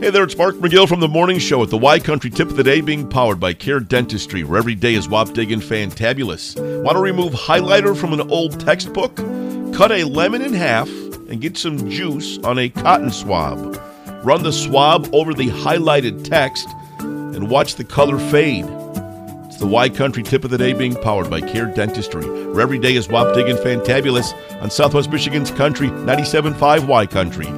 Hey there, it's Mark McGill from the Morning Show at the Y Country Tip of the Day being powered by Care Dentistry, where every day is Wapdiggin fantabulous. Want to remove highlighter from an old textbook? Cut a lemon in half and get some juice on a cotton swab. Run the swab over the highlighted text and watch the color fade. It's the Y Country Tip of the Day being powered by Care Dentistry, where every day is Wapdiggin fantabulous on Southwest Michigan's Country 97.5 Y Country.